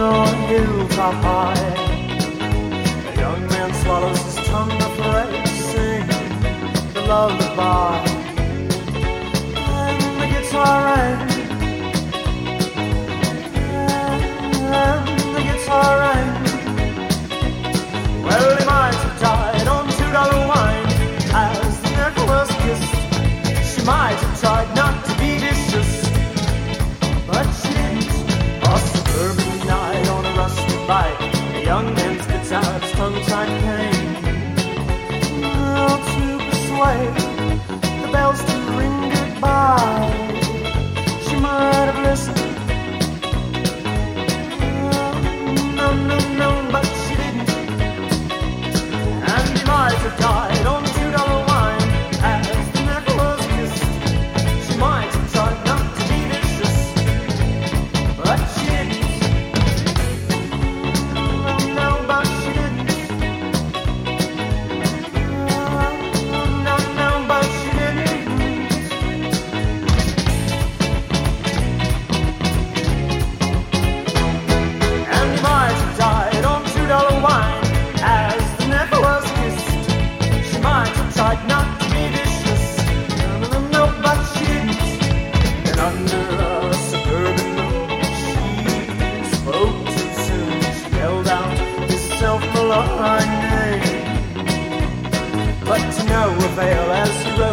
on hilltop high. A young man swallows his tongue of lead, singing the lullaby. by young man's guitars, times, tongue tied pain. myself but to no avail as you